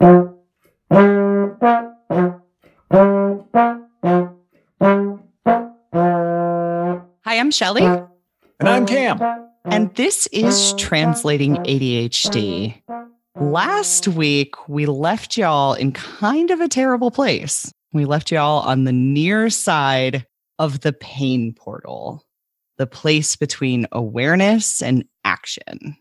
Hi, I'm Shelly. And I'm Cam. And this is Translating ADHD. Last week, we left y'all in kind of a terrible place. We left y'all on the near side of the pain portal, the place between awareness and action.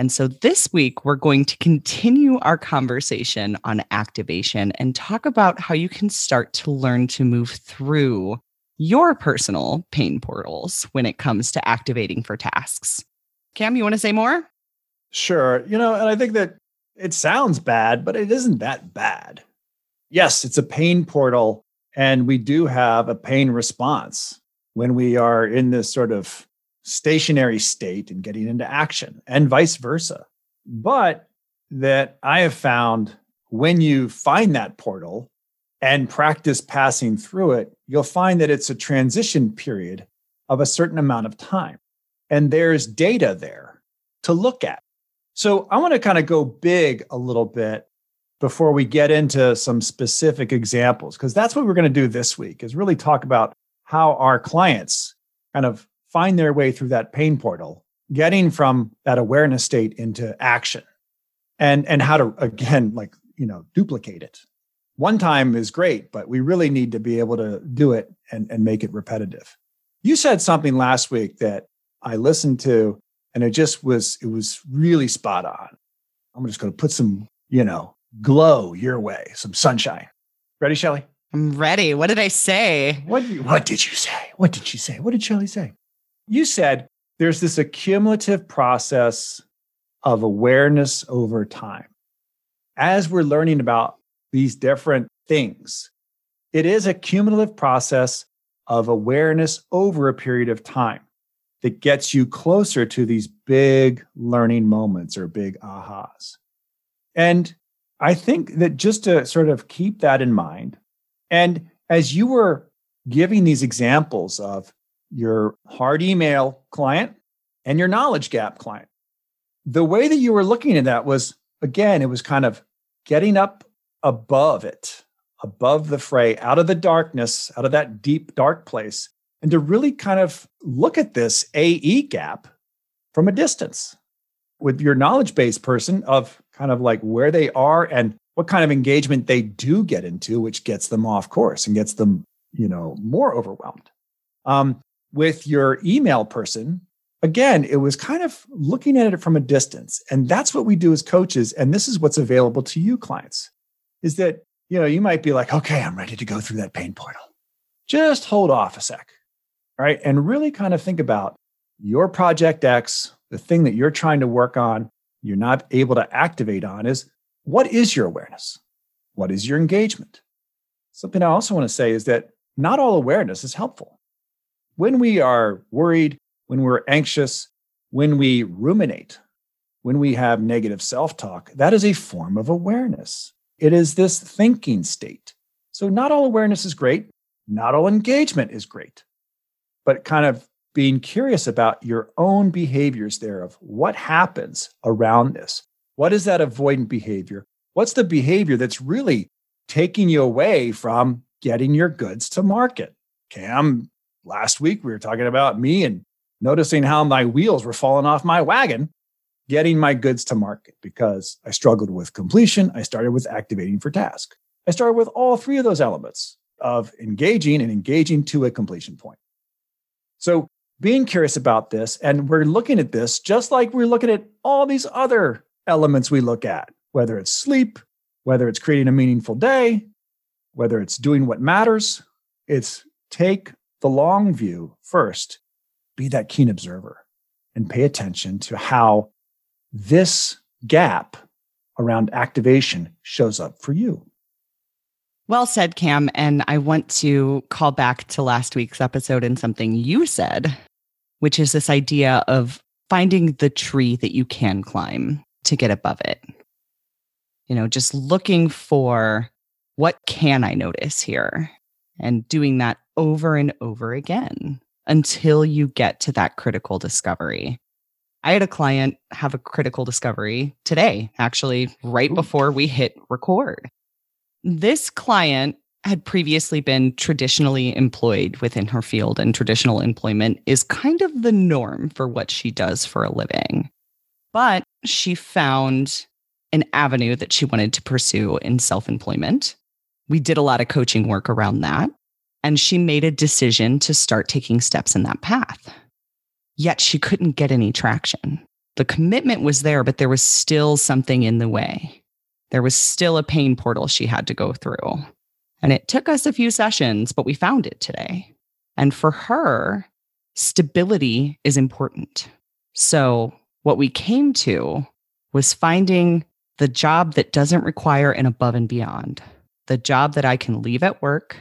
And so this week, we're going to continue our conversation on activation and talk about how you can start to learn to move through your personal pain portals when it comes to activating for tasks. Cam, you want to say more? Sure. You know, and I think that it sounds bad, but it isn't that bad. Yes, it's a pain portal, and we do have a pain response when we are in this sort of stationary state and getting into action, and vice versa. But that I have found when you find that portal and practice passing through it, you'll find that it's a transition period of a certain amount of time. And there's data there to look at. So I want to kind of go big a little bit before we get into some specific examples, because that's what we're going to do this week is really talk about how our clients kind of find their way through that pain portal, getting from that awareness state into action and, and how to, again, like, you know, duplicate it one time is great, but we really need to be able to do it and, and make it repetitive. You said something last week that I listened to and it just was, it was really spot on. I'm just going to put some, you know, glow your way, some sunshine. Ready, Shelly? I'm ready. What did I say? What, what did you say? What did you say? What did Shelly say? You said there's this accumulative process of awareness over time. As we're learning about these different things. It is a cumulative process of awareness over a period of time that gets you closer to these big learning moments or big ahas. And I think that just to sort of keep that in mind, and as you were giving these examples of your hard email client and your knowledge gap client, the way that you were looking at that was again, it was kind of getting up above it, above the fray, out of the darkness, out of that deep, dark place, and to really kind of look at this AE gap from a distance with your knowledge based person of kind of like where they are and what kind of engagement they do get into, which gets them off course and gets them, you know, more overwhelmed. Um, with your email person, again, it was kind of looking at it from a distance. And that's what we do as coaches. And this is what's available to you clients is that, you know, you might be like, okay, I'm ready to go through that pain portal. Just hold off a sec, right? And really kind of think about your project X, the thing that you're trying to work on, you're not able to activate on is what is your awareness? What is your engagement? Something I also want to say is that not all awareness is helpful. When we are worried, when we're anxious, when we ruminate, when we have negative self talk, that is a form of awareness. It is this thinking state. So, not all awareness is great, not all engagement is great, but kind of being curious about your own behaviors there of what happens around this. What is that avoidant behavior? What's the behavior that's really taking you away from getting your goods to market? Cam, last week we were talking about me and noticing how my wheels were falling off my wagon getting my goods to market because I struggled with completion. I started with activating for task. I started with all three of those elements of engaging and engaging to a completion point. So being curious about this, and we're looking at this just like we're looking at all these other elements we look at, whether it's sleep, whether it's creating a meaningful day, whether it's doing what matters. It's take the long view first, be that keen observer, and pay attention to how this gap around activation shows up for you. Well said, Cam. And I want to call back to last week's episode and something you said, which is this idea of finding the tree that you can climb to get above it. You know, just looking for what can I notice here and doing that over and over again until you get to that critical discovery. I had a client have a critical discovery today, actually, right Ooh. before we hit record. This client had previously been traditionally employed within her field, and traditional employment is kind of the norm for what she does for a living. But she found an avenue that she wanted to pursue in self employment. We did a lot of coaching work around that. And she made a decision to start taking steps in that path. Yet she couldn't get any traction. The commitment was there, but there was still something in the way. There was still a pain portal she had to go through. And it took us a few sessions, but we found it today. And for her, stability is important. So, what we came to was finding the job that doesn't require an above and beyond, the job that I can leave at work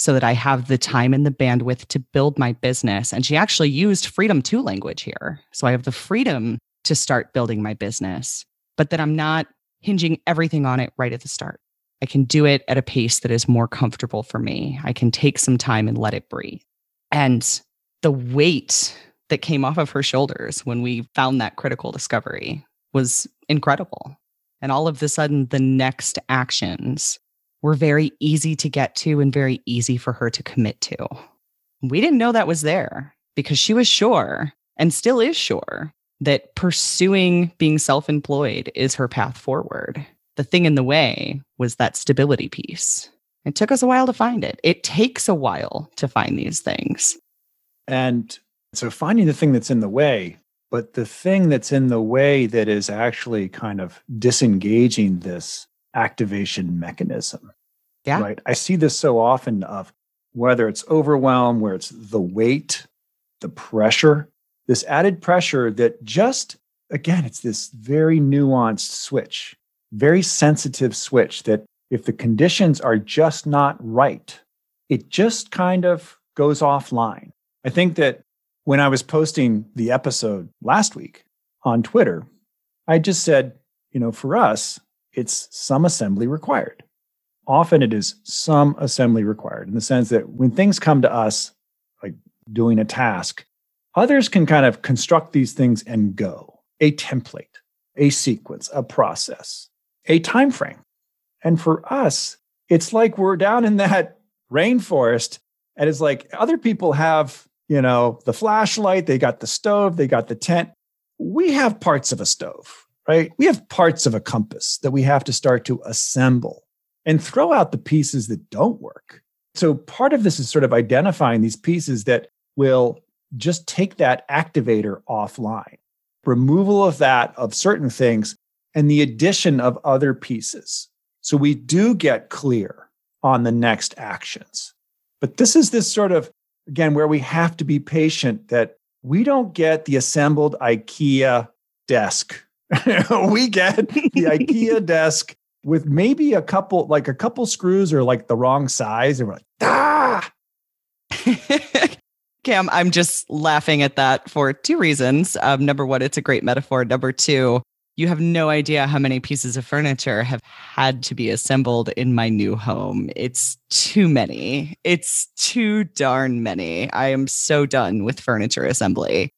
so that I have the time and the bandwidth to build my business. And she actually used freedom to language here. So I have the freedom to start building my business, but that I'm not hinging everything on it right at the start. I can do it at a pace that is more comfortable for me. I can take some time and let it breathe. And the weight that came off of her shoulders when we found that critical discovery was incredible. And all of the sudden, the next actions were very easy to get to and very easy for her to commit to. We didn't know that was there because she was sure and still is sure that pursuing being self employed is her path forward. The thing in the way was that stability piece. It took us a while to find it. It takes a while to find these things. And so finding the thing that's in the way, but the thing that's in the way that is actually kind of disengaging this activation mechanism. Yeah. Right. I see this so often of whether it's overwhelm, where it's the weight, the pressure, this added pressure that just, again, it's this very nuanced switch, very sensitive switch that if the conditions are just not right, it just kind of goes offline. I think that when I was posting the episode last week on Twitter, I just said, you know, for us, it's some assembly required. Often it is some assembly required in the sense that when things come to us, like doing a task, others can kind of construct these things and go a template, a sequence, a process, a time frame. And for us, it's like we're down in that rainforest and it's like other people have, you know, the flashlight, they got the stove, they got the tent. We have parts of a stove right? We have parts of a compass that we have to start to assemble and throw out the pieces that don't work. So part of this is sort of identifying these pieces that will just take that activator offline, removal of that of certain things, and the addition of other pieces. So we do get clear on the next actions. But this is this sort of, again, where we have to be patient that we don't get the assembled IKEA desk we get the IKEA desk with maybe a couple, like a couple screws or like the wrong size. And we're like, ah. Cam, I'm just laughing at that for two reasons. Um, number one, it's a great metaphor. Number two, you have no idea how many pieces of furniture have had to be assembled in my new home. It's too many. It's too darn many. I am so done with furniture assembly.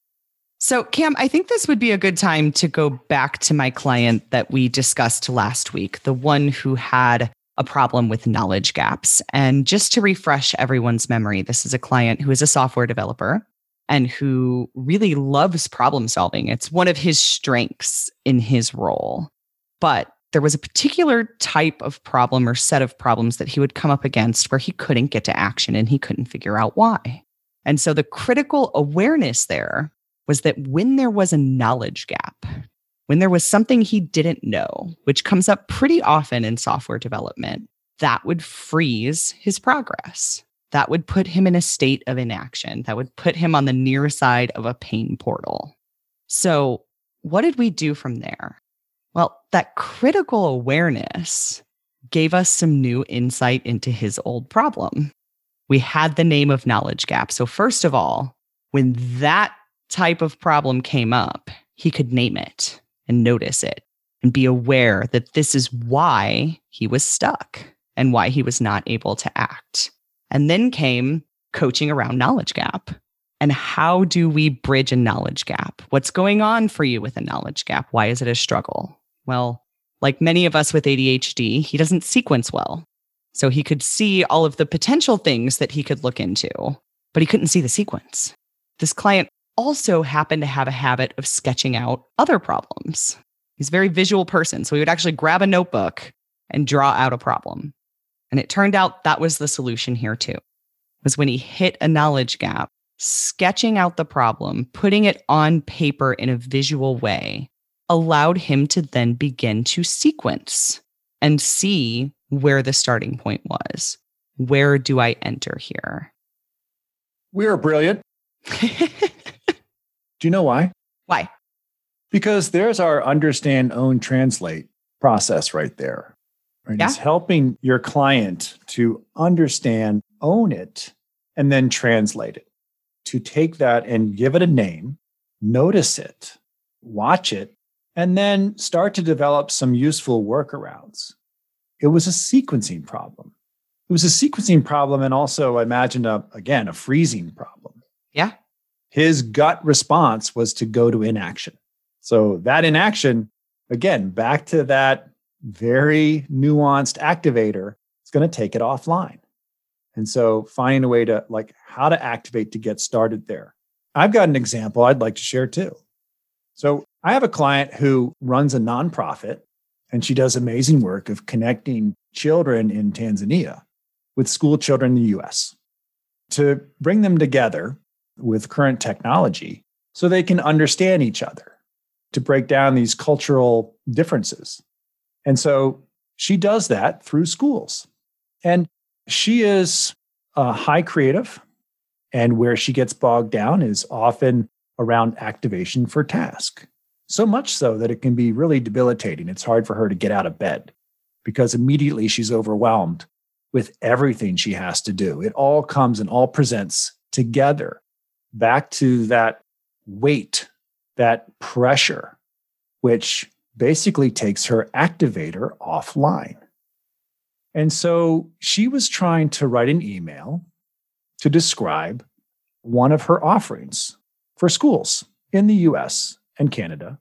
So, Cam, I think this would be a good time to go back to my client that we discussed last week, the one who had a problem with knowledge gaps. And just to refresh everyone's memory, this is a client who is a software developer and who really loves problem solving. It's one of his strengths in his role. But there was a particular type of problem or set of problems that he would come up against where he couldn't get to action and he couldn't figure out why. And so the critical awareness there was that when there was a knowledge gap, when there was something he didn't know, which comes up pretty often in software development, that would freeze his progress. That would put him in a state of inaction. That would put him on the near side of a pain portal. So, what did we do from there? Well, that critical awareness gave us some new insight into his old problem. We had the name of knowledge gap. So, first of all, when that type of problem came up, he could name it and notice it and be aware that this is why he was stuck and why he was not able to act. And then came coaching around knowledge gap. And how do we bridge a knowledge gap? What's going on for you with a knowledge gap? Why is it a struggle? Well, like many of us with ADHD, he doesn't sequence well. So he could see all of the potential things that he could look into, but he couldn't see the sequence. This client also happened to have a habit of sketching out other problems. He's a very visual person. So he would actually grab a notebook and draw out a problem. And it turned out that was the solution here too. Was when he hit a knowledge gap, sketching out the problem, putting it on paper in a visual way allowed him to then begin to sequence and see where the starting point was. Where do I enter here? We are brilliant. do you know why? Why? Because there's our understand, own, translate process right there. Right? Yeah. It's helping your client to understand, own it, and then translate it. To take that and give it a name, notice it, watch it, and then start to develop some useful workarounds. It was a sequencing problem. It was a sequencing problem and also, I imagine, a, again, a freezing problem. Yeah. His gut response was to go to inaction. So that inaction, again, back to that very nuanced activator, it's going to take it offline. And so finding a way to like how to activate to get started there. I've got an example I'd like to share too. So I have a client who runs a nonprofit and she does amazing work of connecting children in Tanzania with school children in the US to bring them together with current technology so they can understand each other, to break down these cultural differences. And so she does that through schools. And she is a high creative. And where she gets bogged down is often around activation for task. So much so that it can be really debilitating. It's hard for her to get out of bed because immediately she's overwhelmed with everything she has to do. It all comes and all presents together back to that weight, that pressure, which basically takes her activator offline. And so she was trying to write an email to describe one of her offerings for schools in the US and Canada.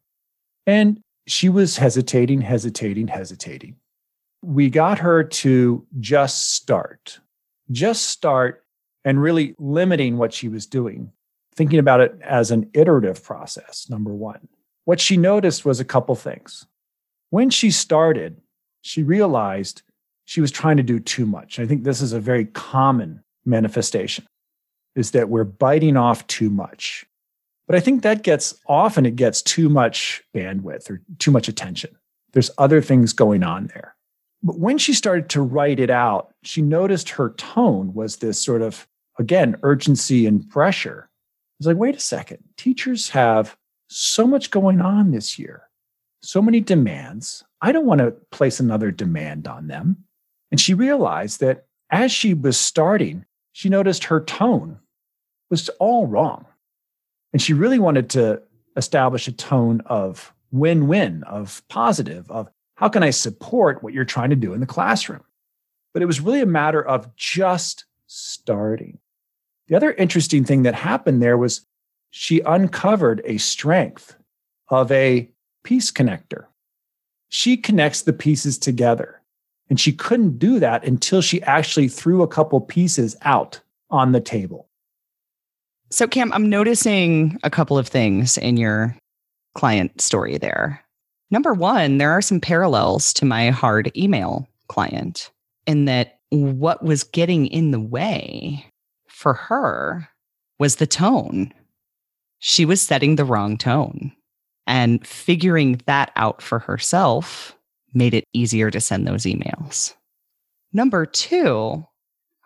And she was hesitating, hesitating, hesitating. We got her to just start, just start and really limiting what she was doing, thinking about it as an iterative process, number one what she noticed was a couple things. When she started, she realized she was trying to do too much. I think this is a very common manifestation is that we're biting off too much. But I think that gets often it gets too much bandwidth or too much attention. There's other things going on there. But when she started to write it out, she noticed her tone was this sort of, again, urgency and pressure. It's like, wait a second, teachers have so much going on this year, so many demands. I don't want to place another demand on them. And she realized that as she was starting, she noticed her tone was all wrong. And she really wanted to establish a tone of win win, of positive, of how can I support what you're trying to do in the classroom? But it was really a matter of just starting. The other interesting thing that happened there was she uncovered a strength of a piece connector. She connects the pieces together. And she couldn't do that until she actually threw a couple pieces out on the table. So, Cam, I'm noticing a couple of things in your client story there. Number one, there are some parallels to my hard email client in that what was getting in the way for her was the tone she was setting the wrong tone. And figuring that out for herself made it easier to send those emails. Number two,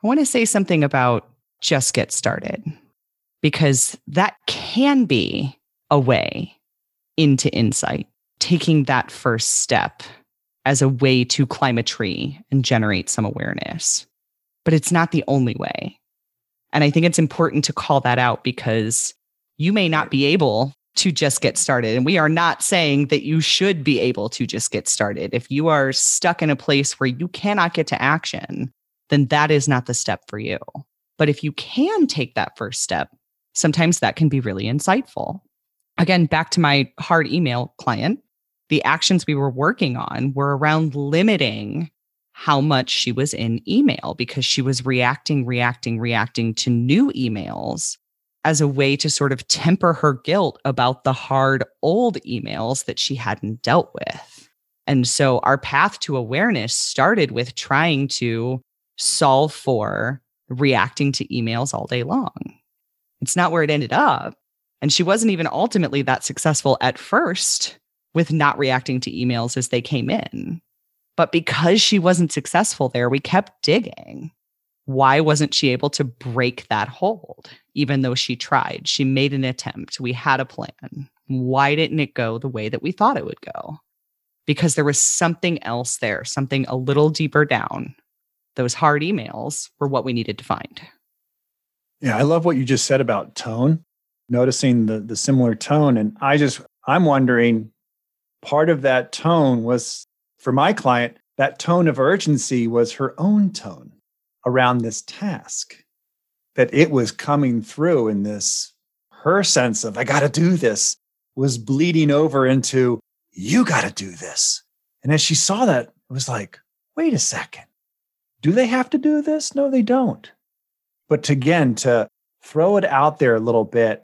I want to say something about just get started because that can be a way into insight, taking that first step as a way to climb a tree and generate some awareness. But it's not the only way. And I think it's important to call that out because you may not be able to just get started. And we are not saying that you should be able to just get started. If you are stuck in a place where you cannot get to action, then that is not the step for you. But if you can take that first step, sometimes that can be really insightful. Again, back to my hard email client, the actions we were working on were around limiting how much she was in email because she was reacting, reacting, reacting to new emails as a way to sort of temper her guilt about the hard old emails that she hadn't dealt with. And so our path to awareness started with trying to solve for reacting to emails all day long. It's not where it ended up. And she wasn't even ultimately that successful at first with not reacting to emails as they came in. But because she wasn't successful there, we kept digging. Why wasn't she able to break that hold, even though she tried? She made an attempt. We had a plan. Why didn't it go the way that we thought it would go? Because there was something else there, something a little deeper down. Those hard emails were what we needed to find. Yeah, I love what you just said about tone, noticing the, the similar tone. And I just, I'm wondering, part of that tone was for my client, that tone of urgency was her own tone around this task. That it was coming through in this, her sense of, I got to do this, was bleeding over into, you got to do this. And as she saw that, it was like, wait a second. Do they have to do this? No, they don't. But to, again, to throw it out there a little bit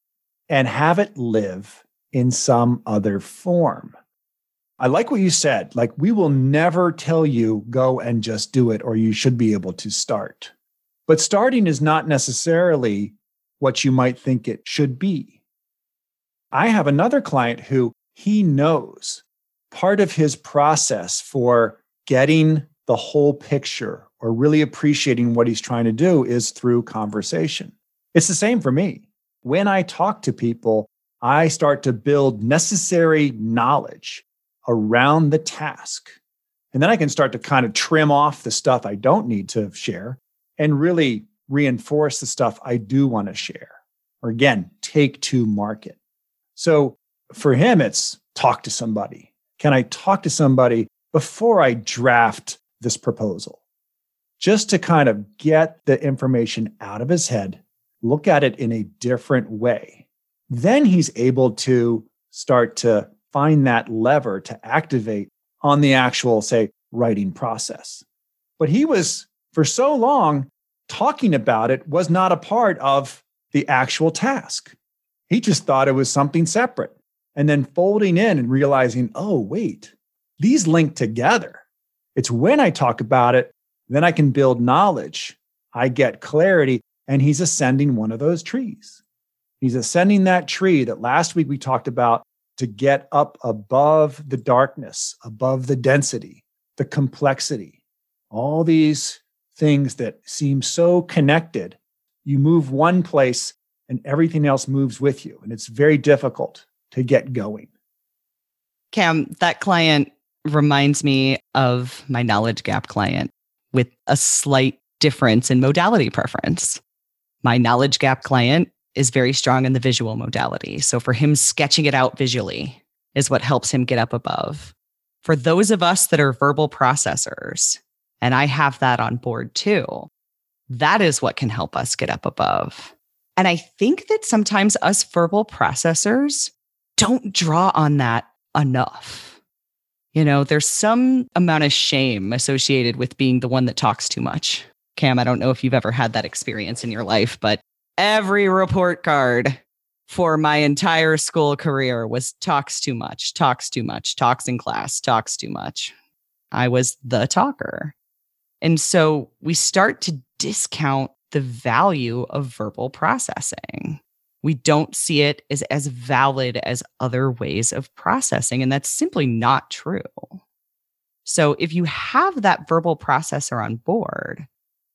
and have it live in some other form. I like what you said. Like, we will never tell you go and just do it, or you should be able to start. But starting is not necessarily what you might think it should be. I have another client who he knows part of his process for getting the whole picture or really appreciating what he's trying to do is through conversation. It's the same for me. When I talk to people, I start to build necessary knowledge around the task. And then I can start to kind of trim off the stuff I don't need to share and really reinforce the stuff I do want to share. Or again, take to market. So for him, it's talk to somebody. Can I talk to somebody before I draft this proposal? Just to kind of get the information out of his head, look at it in a different way. Then he's able to start to find that lever to activate on the actual, say, writing process. But he was, for so long, talking about it was not a part of the actual task. He just thought it was something separate. And then folding in and realizing, oh, wait, these link together. It's when I talk about it, then I can build knowledge. I get clarity. And he's ascending one of those trees. He's ascending that tree that last week we talked about to get up above the darkness, above the density, the complexity, all these things that seem so connected. You move one place and everything else moves with you. And it's very difficult to get going. Cam, that client reminds me of my knowledge gap client with a slight difference in modality preference. My knowledge gap client is very strong in the visual modality. So for him, sketching it out visually is what helps him get up above. For those of us that are verbal processors, and I have that on board too, that is what can help us get up above. And I think that sometimes us verbal processors don't draw on that enough. You know, there's some amount of shame associated with being the one that talks too much. Cam, I don't know if you've ever had that experience in your life, but every report card for my entire school career was talks too much, talks too much, talks in class, talks too much. I was the talker. And so we start to discount the value of verbal processing. We don't see it as as valid as other ways of processing. And that's simply not true. So if you have that verbal processor on board,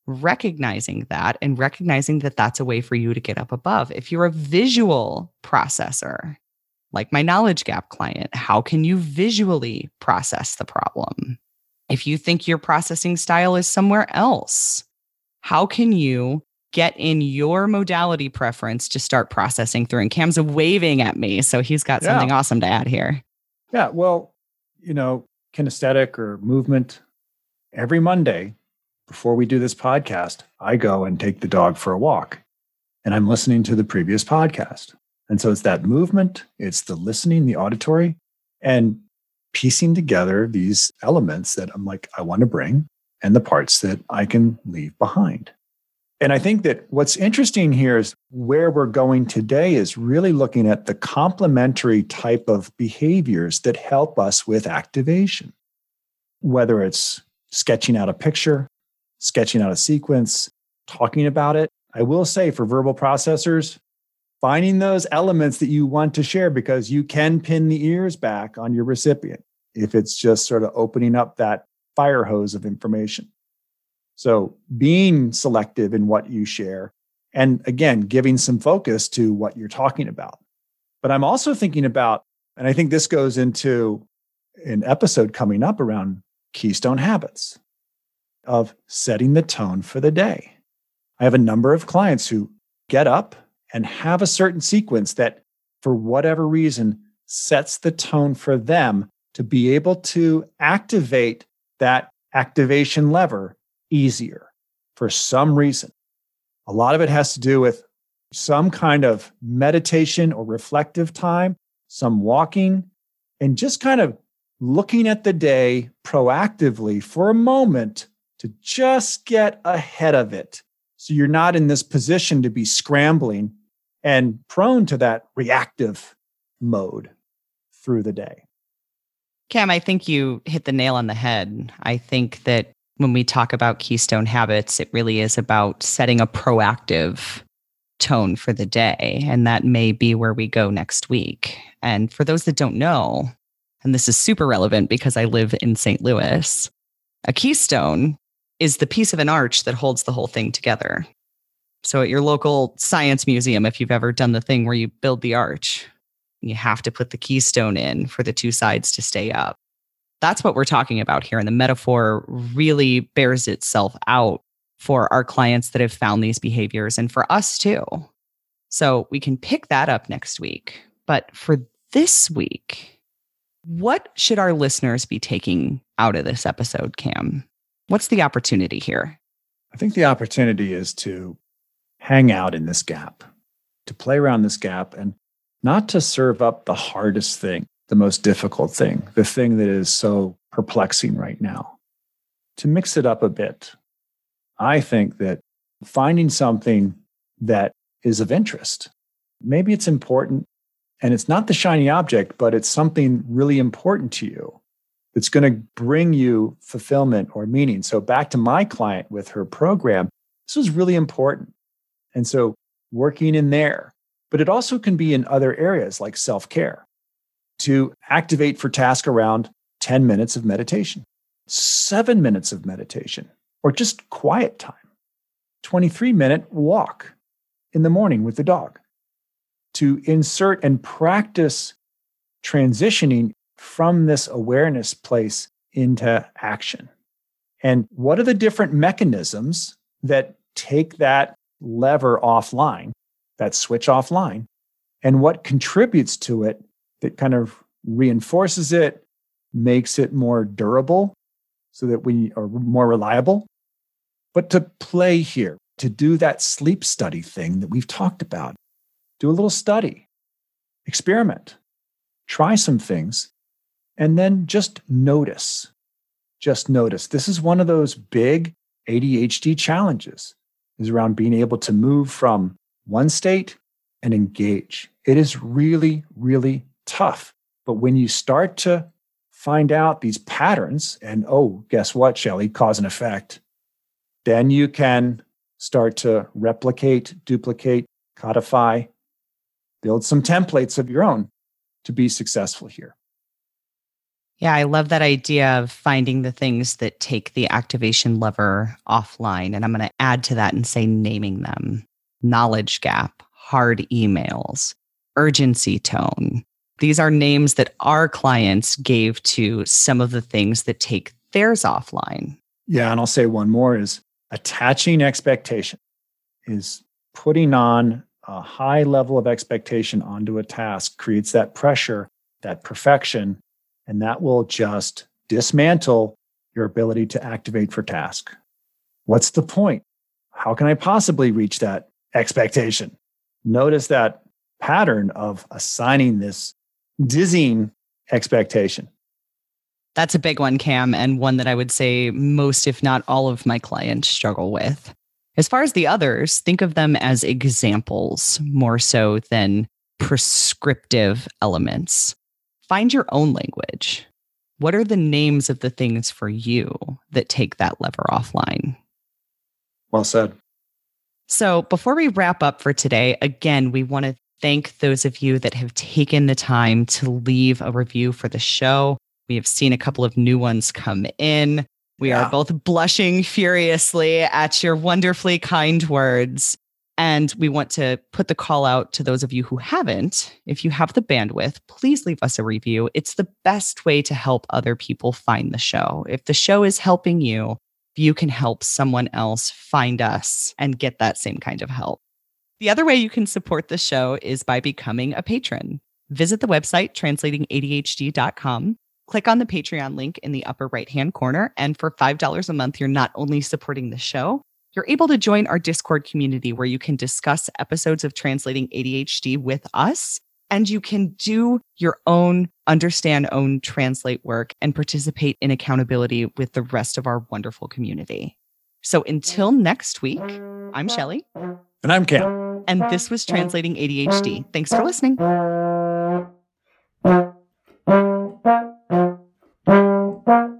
recognizing that and recognizing that that's a way for you to get up above. If you're a visual processor, like my knowledge gap client, how can you visually process the problem? If you think your processing style is somewhere else, how can you get in your modality preference to start processing through? And Cam's waving at me, so he's got yeah. something awesome to add here. Yeah, well, you know, kinesthetic or movement, every Monday, before we do this podcast, I go and take the dog for a walk. and I'm listening to the previous podcast. And so it's that movement, it's the listening, the auditory, and piecing together these elements that I'm like, I want to bring and the parts that I can leave behind. And I think that what's interesting here is where we're going today is really looking at the complementary type of behaviors that help us with activation, whether it's sketching out a picture, sketching out a sequence, talking about it. I will say for verbal processors, finding those elements that you want to share because you can pin the ears back on your recipient if it's just sort of opening up that fire hose of information. So being selective in what you share and again, giving some focus to what you're talking about. But I'm also thinking about, and I think this goes into an episode coming up around keystone habits of setting the tone for the day. I have a number of clients who get up and have a certain sequence that, for whatever reason, sets the tone for them to be able to activate that activation lever easier for some reason. A lot of it has to do with some kind of meditation or reflective time, some walking, and just kind of looking at the day proactively for a moment to just get ahead of it. So you're not in this position to be scrambling and prone to that reactive mode through the day. Cam, I think you hit the nail on the head. I think that when we talk about keystone habits, it really is about setting a proactive tone for the day. And that may be where we go next week. And for those that don't know, and this is super relevant because I live in St. Louis, a keystone is the piece of an arch that holds the whole thing together. So at your local science museum, if you've ever done the thing where you build the arch, you have to put the keystone in for the two sides to stay up. That's what we're talking about here. And the metaphor really bears itself out for our clients that have found these behaviors and for us too. So we can pick that up next week. But for this week, what should our listeners be taking out of this episode, Cam? What's the opportunity here? I think the opportunity is to hang out in this gap, to play around this gap and not to serve up the hardest thing, the most difficult thing, the thing that is so perplexing right now. To mix it up a bit, I think that finding something that is of interest, maybe it's important and it's not the shiny object, but it's something really important to you that's going to bring you fulfillment or meaning. So, back to my client with her program, this was really important. And so, working in there, but it also can be in other areas like self care to activate for task around 10 minutes of meditation, seven minutes of meditation, or just quiet time, 23 minute walk in the morning with the dog, to insert and practice transitioning from this awareness place into action. And what are the different mechanisms that take that lever offline, that switch offline, and what contributes to it that kind of reinforces it, makes it more durable so that we are more reliable. But to play here, to do that sleep study thing that we've talked about, do a little study, experiment, try some things, and then just notice. Just notice. This is one of those big ADHD challenges is around being able to move from one state and engage. It is really, really tough. But when you start to find out these patterns, and oh, guess what, Shelly, cause and effect, then you can start to replicate, duplicate, codify, build some templates of your own to be successful here. Yeah, I love that idea of finding the things that take the activation lever offline. And I'm going to add to that and say naming them knowledge gap, hard emails, urgency tone. These are names that our clients gave to some of the things that take theirs offline. Yeah. And I'll say one more is attaching expectation, is putting on a high level of expectation onto a task, creates that pressure, that perfection and that will just dismantle your ability to activate for task. What's the point? How can I possibly reach that expectation. Notice that pattern of assigning this dizzying expectation. That's a big one, Cam, and one that I would say most, if not all of my clients struggle with. As far as the others, think of them as examples more so than prescriptive elements. Find your own language. What are the names of the things for you that take that lever offline? Well said. So, before we wrap up for today, again, we want to thank those of you that have taken the time to leave a review for the show. We have seen a couple of new ones come in. We yeah. are both blushing furiously at your wonderfully kind words. And we want to put the call out to those of you who haven't. If you have the bandwidth, please leave us a review. It's the best way to help other people find the show. If the show is helping you, you can help someone else find us and get that same kind of help. The other way you can support the show is by becoming a patron. Visit the website translatingadhd.com Click on the Patreon link in the upper right hand corner. And for $5 a month, you're not only supporting the show, you're able to join our Discord community where you can discuss episodes of Translating ADHD with us. And you can do your own understand, own translate work and participate in accountability with the rest of our wonderful community. So until next week, I'm Shelly. And I'm Cam. And this was Translating ADHD. Thanks for listening. Thank you.